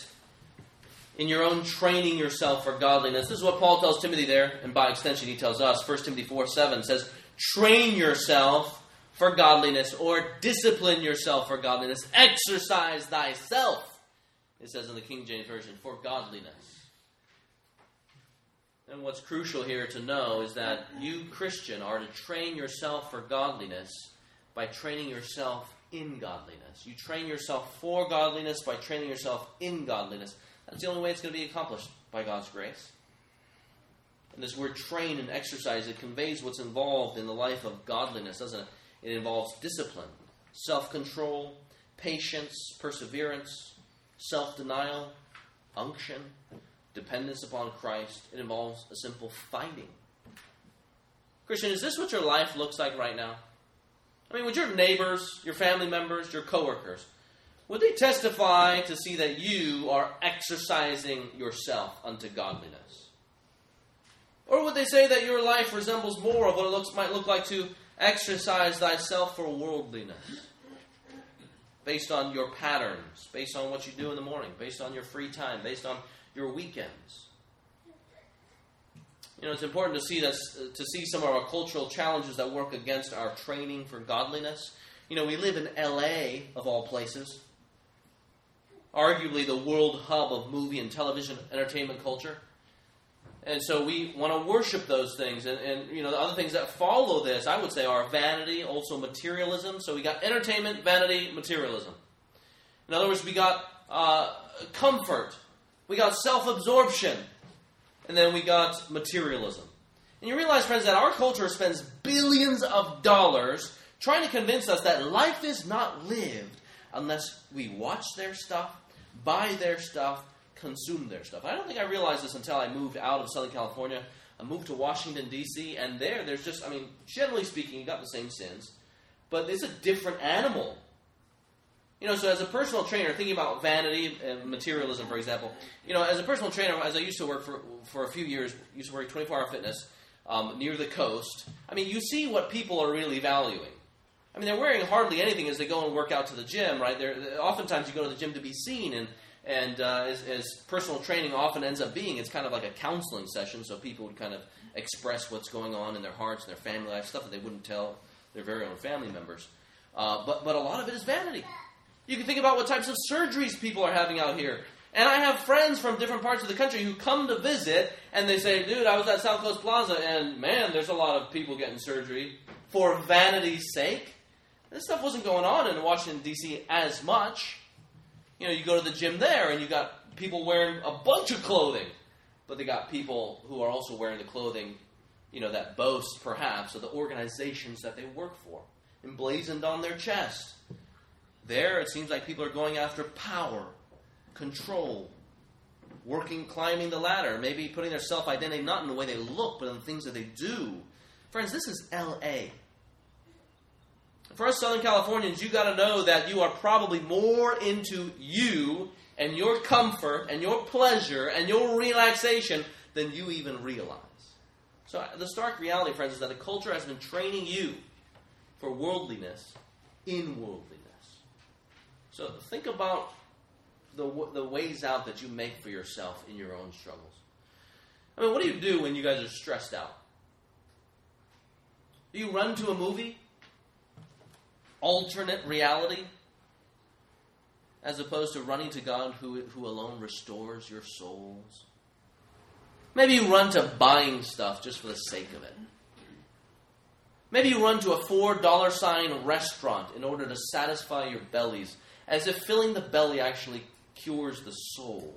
in your own training yourself for godliness? This is what Paul tells Timothy there, and by extension, he tells us. 1 Timothy 4 7 says, Train yourself for godliness, or discipline yourself for godliness. Exercise thyself, it says in the King James Version, for godliness. And what's crucial here to know is that you, Christian, are to train yourself for godliness by training yourself in godliness. You train yourself for godliness by training yourself in godliness. That's the only way it's going to be accomplished by God's grace. And this word train and exercise, it conveys what's involved in the life of godliness, doesn't it? It involves discipline, self control, patience, perseverance, self denial, unction, dependence upon Christ. It involves a simple fighting. Christian, is this what your life looks like right now? I mean, would your neighbors, your family members, your coworkers, would they testify to see that you are exercising yourself unto godliness? Or would they say that your life resembles more of what it looks, might look like to Exercise thyself for worldliness. Based on your patterns, based on what you do in the morning, based on your free time, based on your weekends. You know, it's important to see this, to see some of our cultural challenges that work against our training for godliness. You know, we live in LA of all places, arguably the world hub of movie and television entertainment culture. And so we want to worship those things. And, and, you know, the other things that follow this, I would say, are vanity, also materialism. So we got entertainment, vanity, materialism. In other words, we got uh, comfort, we got self absorption, and then we got materialism. And you realize, friends, that our culture spends billions of dollars trying to convince us that life is not lived unless we watch their stuff, buy their stuff, consume their stuff. I don't think I realized this until I moved out of Southern California. I moved to Washington, D.C., and there, there's just, I mean, generally speaking, you got the same sins, but it's a different animal. You know, so as a personal trainer, thinking about vanity and materialism, for example, you know, as a personal trainer, as I used to work for, for a few years, used to work 24 hour fitness, um, near the coast, I mean, you see what people are really valuing. I mean, they're wearing hardly anything as they go and work out to the gym, right? They're, oftentimes you go to the gym to be seen, and and uh, as, as, personal training often ends up being, it's kind of like a counseling session, so people would kind of express what's going on in their hearts and their family life, stuff that they wouldn't tell their very own family members. Uh, but but a lot of it is vanity. You can think about what types of surgeries people are having out here. And I have friends from different parts of the country who come to visit, and they say, "Dude, I was at South Coast Plaza, and man, there's a lot of people getting surgery for vanity's sake." This stuff wasn't going on in Washington, D.C. as much. You know, you go to the gym there and you got people wearing a bunch of clothing, but they got people who are also wearing the clothing, you know, that boast perhaps of the organizations that they work for, emblazoned on their chest. There, it seems like people are going after power, control, working, climbing the ladder, maybe putting their self identity not in the way they look, but in the things that they do. Friends, this is LA for us Southern Californians, you got to know that you are probably more into you and your comfort and your pleasure and your relaxation than you even realize. So, the stark reality, friends, is that the culture has been training you for worldliness in worldliness. So, think about the, the ways out that you make for yourself in your own struggles. I mean, what do you do when you guys are stressed out? Do you run to a movie? Alternate reality as opposed to running to God who, who alone restores your souls. Maybe you run to buying stuff just for the sake of it. Maybe you run to a $4 sign restaurant in order to satisfy your bellies, as if filling the belly actually cures the soul.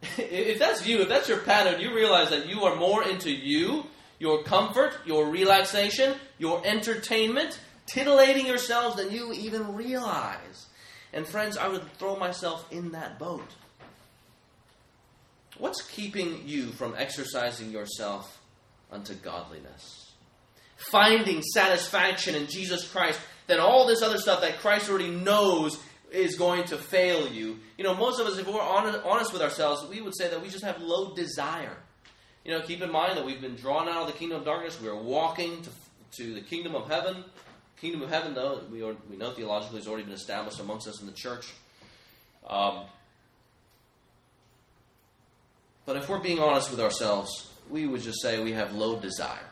if that's you, if that's your pattern, you realize that you are more into you, your comfort, your relaxation, your entertainment, titillating yourselves than you even realize. And friends, I would throw myself in that boat. What's keeping you from exercising yourself unto godliness? Finding satisfaction in Jesus Christ, then all this other stuff that Christ already knows is going to fail you. You know, most of us, if we're honest with ourselves, we would say that we just have low desire. You know, keep in mind that we've been drawn out of the kingdom of darkness. We are walking to, to the kingdom of heaven. Kingdom of heaven, though, we, are, we know theologically has already been established amongst us in the church. Um, but if we're being honest with ourselves, we would just say we have low desire.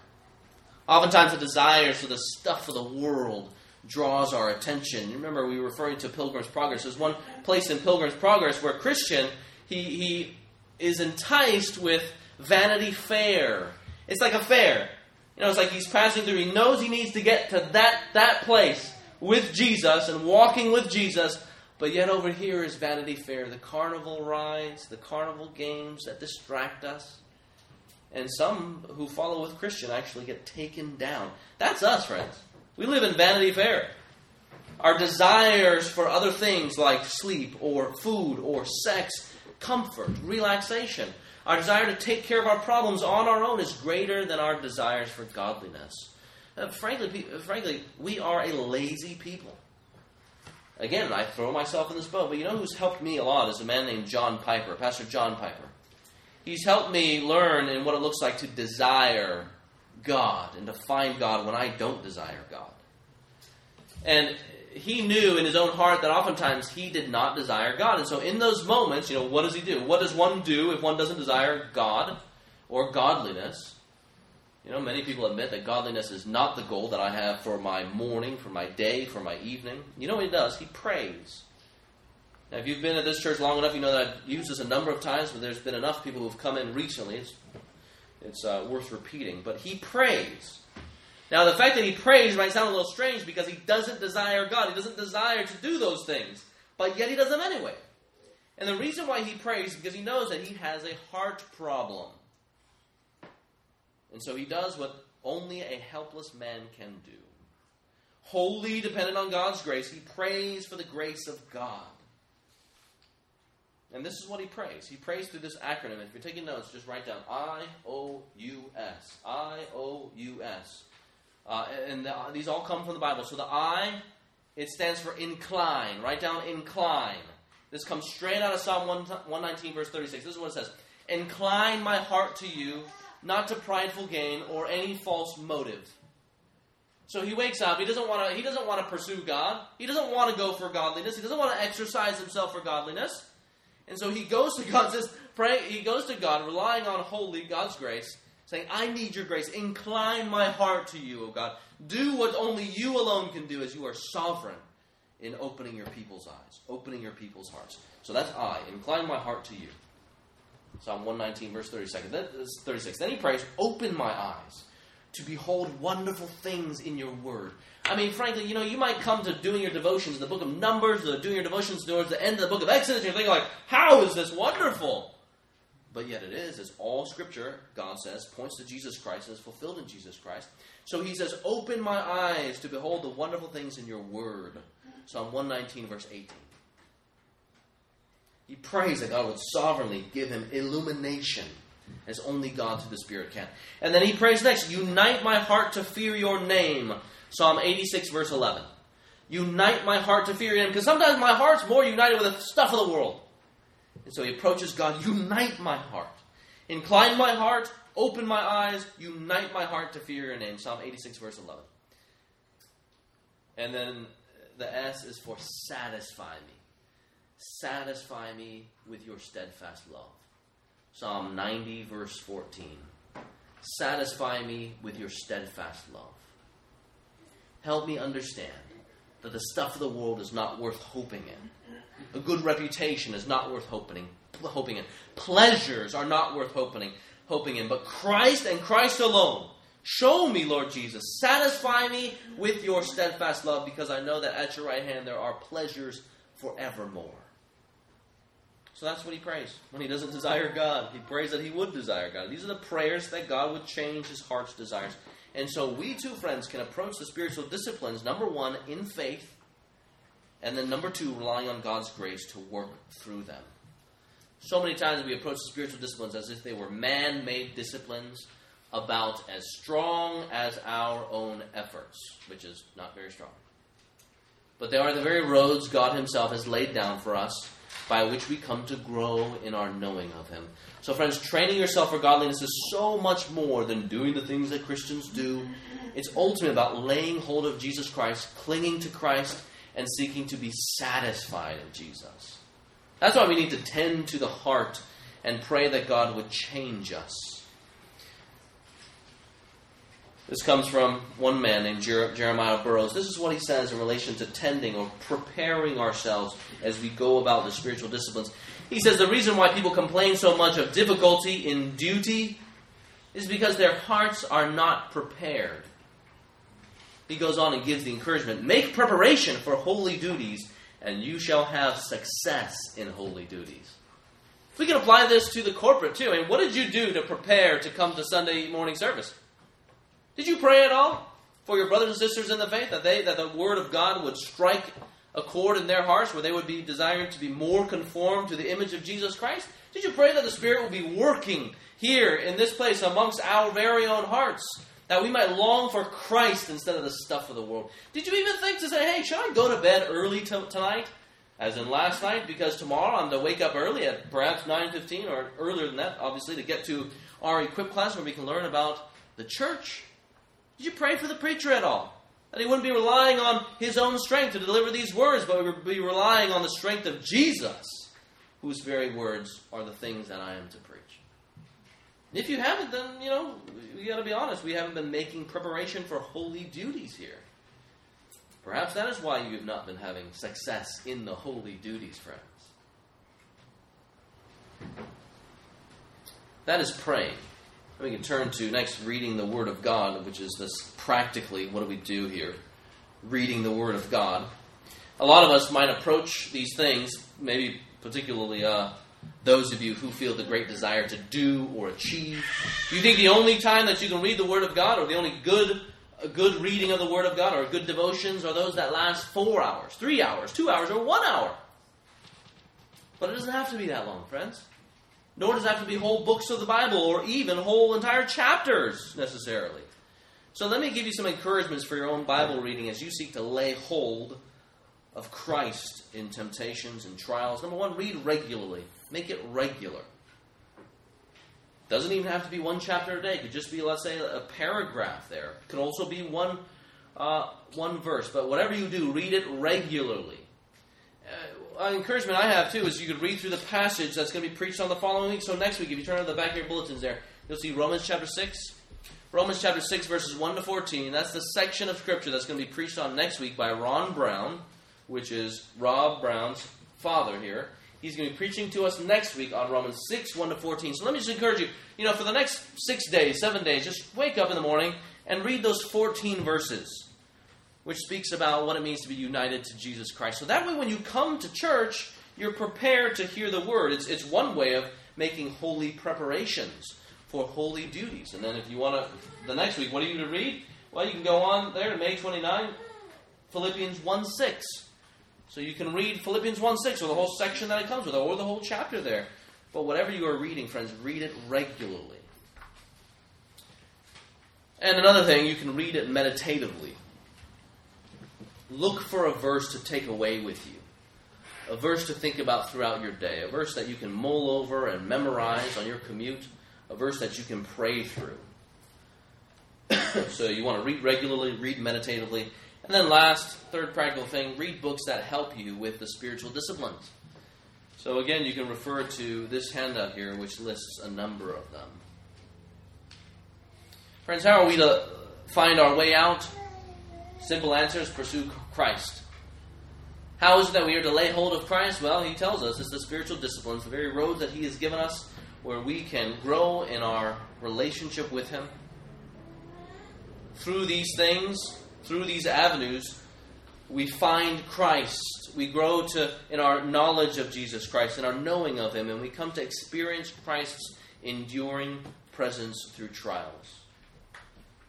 Oftentimes, the desires for the stuff of the world draws our attention. Remember, we were referring to Pilgrim's Progress. There's one place in Pilgrim's Progress where Christian he he is enticed with Vanity Fair. It's like a fair. You know, it's like he's passing through. He knows he needs to get to that, that place with Jesus and walking with Jesus. But yet over here is Vanity Fair, the carnival rides, the carnival games that distract us. And some who follow with Christian actually get taken down. That's us, friends. We live in Vanity Fair. Our desires for other things like sleep or food or sex, comfort, relaxation, our desire to take care of our problems on our own is greater than our desires for godliness. Uh, frankly, frankly, we are a lazy people. Again, I throw myself in this boat, but you know who's helped me a lot is a man named John Piper, Pastor John Piper. He's helped me learn in what it looks like to desire God and to find God when I don't desire God. And he knew in his own heart that oftentimes he did not desire God. And so in those moments, you know, what does he do? What does one do if one doesn't desire God or godliness? You know, many people admit that godliness is not the goal that I have for my morning, for my day, for my evening. You know what he does? He prays. Now, if you've been at this church long enough, you know that I've used this a number of times, but there's been enough people who've come in recently. It's, it's uh, worth repeating. But he prays. Now, the fact that he prays might sound a little strange because he doesn't desire God. He doesn't desire to do those things, but yet he does them anyway. And the reason why he prays is because he knows that he has a heart problem. And so he does what only a helpless man can do. Wholly dependent on God's grace, he prays for the grace of God. And this is what he prays. He prays through this acronym. If you're taking notes, just write down I O U S. I O U S. Uh, and the, these all come from the Bible. So the I, it stands for incline. Write down incline. This comes straight out of Psalm 119, verse 36. This is what it says Incline my heart to you, not to prideful gain or any false motive. So he wakes up. He doesn't want to. He doesn't want to pursue God. He doesn't want to go for godliness. He doesn't want to exercise himself for godliness. And so he goes to God. Says, pray. He goes to God, relying on wholly God's grace, saying, "I need your grace. Incline my heart to you, O God. Do what only you alone can do, as you are sovereign in opening your people's eyes, opening your people's hearts." So that's I. Incline my heart to you. Psalm 119, verse 36. That is 36. Then he prays, Open my eyes to behold wonderful things in your word. I mean, frankly, you know, you might come to doing your devotions in the book of Numbers or doing your devotions towards the end of the book of Exodus, and you're thinking, like, how is this wonderful? But yet it is, as all scripture, God says, points to Jesus Christ is fulfilled in Jesus Christ. So he says, Open my eyes to behold the wonderful things in your word. Psalm 119, verse 18. He prays that God would sovereignly give him illumination as only God through the Spirit can. And then he prays next, Unite my heart to fear your name. Psalm 86, verse 11. Unite my heart to fear him. Because sometimes my heart's more united with the stuff of the world. And so he approaches God, Unite my heart. Incline my heart, open my eyes, unite my heart to fear your name. Psalm 86, verse 11. And then the S is for satisfy me. Satisfy me with your steadfast love. Psalm 90, verse 14. Satisfy me with your steadfast love. Help me understand that the stuff of the world is not worth hoping in. Good reputation is not worth hoping, hoping in. Pleasures are not worth hoping, hoping in. But Christ and Christ alone. Show me, Lord Jesus. Satisfy me with your steadfast love because I know that at your right hand there are pleasures forevermore. So that's what he prays. When he doesn't desire God, he prays that he would desire God. These are the prayers that God would change his heart's desires. And so we too, friends, can approach the spiritual disciplines, number one, in faith, and then number two, relying on God's grace to work through them. So many times we approach the spiritual disciplines as if they were man made disciplines about as strong as our own efforts, which is not very strong. But they are the very roads God Himself has laid down for us by which we come to grow in our knowing of Him. So, friends, training yourself for godliness is so much more than doing the things that Christians do. It's ultimately about laying hold of Jesus Christ, clinging to Christ, and seeking to be satisfied in Jesus. That's why we need to tend to the heart and pray that God would change us. This comes from one man named Jeremiah Burroughs. This is what he says in relation to tending or preparing ourselves as we go about the spiritual disciplines. He says the reason why people complain so much of difficulty in duty is because their hearts are not prepared. He goes on and gives the encouragement make preparation for holy duties, and you shall have success in holy duties. If We can apply this to the corporate too. I mean, what did you do to prepare to come to Sunday morning service? Did you pray at all for your brothers and sisters in the faith that they that the word of God would strike a chord in their hearts where they would be desiring to be more conformed to the image of Jesus Christ? Did you pray that the Spirit would be working here in this place amongst our very own hearts? That we might long for Christ instead of the stuff of the world. Did you even think to say, hey, should I go to bed early t- tonight? As in last night, because tomorrow I'm to wake up early at perhaps 9.15 or earlier than that, obviously, to get to our equip class where we can learn about the church did you pray for the preacher at all? That he wouldn't be relying on his own strength to deliver these words, but would be relying on the strength of Jesus, whose very words are the things that I am to preach. If you haven't, then, you know, we got to be honest. We haven't been making preparation for holy duties here. Perhaps that is why you have not been having success in the holy duties, friends. That is praying. We can turn to next reading the Word of God, which is this practically what do we do here? Reading the Word of God. A lot of us might approach these things, maybe particularly uh, those of you who feel the great desire to do or achieve. You think the only time that you can read the Word of God, or the only good a good reading of the Word of God, or good devotions, are those that last four hours, three hours, two hours, or one hour? But it doesn't have to be that long, friends. Nor does it have to be whole books of the Bible or even whole entire chapters necessarily. So let me give you some encouragements for your own Bible reading as you seek to lay hold of Christ in temptations and trials. Number one, read regularly. Make it regular. Doesn't even have to be one chapter a day. It could just be, let's say, a paragraph there. It could also be one, uh, one verse. But whatever you do, read it regularly. Uh, encouragement I have, too, is you could read through the passage that's going to be preached on the following week. So next week, if you turn to the back of your bulletins there, you'll see Romans chapter 6. Romans chapter 6, verses 1 to 14. That's the section of Scripture that's going to be preached on next week by Ron Brown, which is Rob Brown's father here. He's going to be preaching to us next week on Romans 6, 1 to 14. So let me just encourage you, you know, for the next six days, seven days, just wake up in the morning and read those 14 verses, which speaks about what it means to be united to Jesus Christ. So that way, when you come to church, you're prepared to hear the word. It's, it's one way of making holy preparations for holy duties. And then if you want to, the next week, what are you to read? Well, you can go on there to May 29, Philippians 1 6. So you can read Philippians 1 6 or the whole section that it comes with, or the whole chapter there. But whatever you are reading, friends, read it regularly. And another thing, you can read it meditatively. Look for a verse to take away with you, a verse to think about throughout your day, a verse that you can mull over and memorize on your commute, a verse that you can pray through. so you want to read regularly, read meditatively. And then, last, third practical thing read books that help you with the spiritual disciplines. So, again, you can refer to this handout here, which lists a number of them. Friends, how are we to find our way out? Simple answer is pursue Christ. How is it that we are to lay hold of Christ? Well, he tells us it's the spiritual disciplines, the very roads that he has given us, where we can grow in our relationship with him. Through these things, through these avenues, we find Christ. We grow to in our knowledge of Jesus Christ and our knowing of Him, and we come to experience Christ's enduring presence through trials.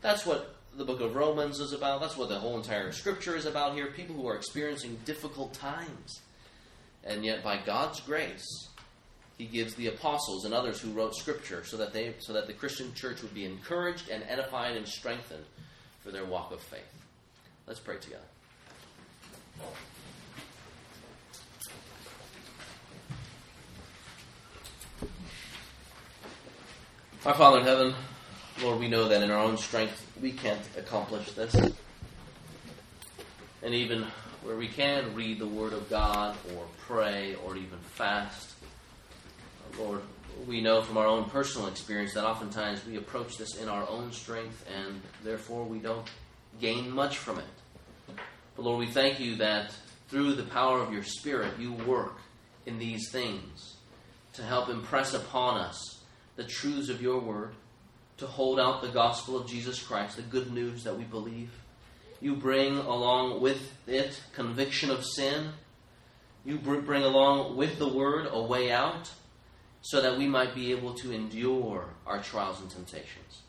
That's what the book of Romans is about. That's what the whole entire Scripture is about here. People who are experiencing difficult times, and yet by God's grace, He gives the apostles and others who wrote Scripture so that they so that the Christian church would be encouraged and edified and strengthened for their walk of faith. Let's pray together. Our Father in heaven, Lord, we know that in our own strength we can't accomplish this. And even where we can read the Word of God or pray or even fast, Lord, we know from our own personal experience that oftentimes we approach this in our own strength and therefore we don't gain much from it. But Lord, we thank you that through the power of your Spirit, you work in these things to help impress upon us the truths of your word, to hold out the gospel of Jesus Christ, the good news that we believe. You bring along with it conviction of sin. You bring along with the word a way out so that we might be able to endure our trials and temptations.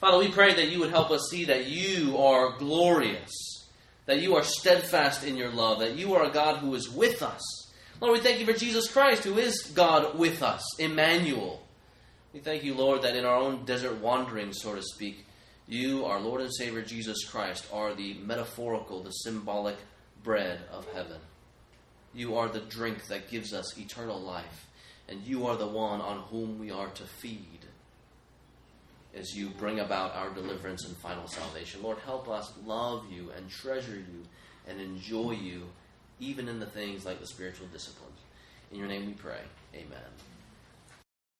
Father, we pray that you would help us see that you are glorious, that you are steadfast in your love, that you are a God who is with us. Lord, we thank you for Jesus Christ, who is God with us, Emmanuel. We thank you, Lord, that in our own desert wandering, so to speak, you, our Lord and Savior Jesus Christ, are the metaphorical, the symbolic bread of heaven. You are the drink that gives us eternal life, and you are the one on whom we are to feed as you bring about our deliverance and final salvation. Lord, help us love you and treasure you and enjoy you, even in the things like the spiritual disciplines. In your name we pray. Amen.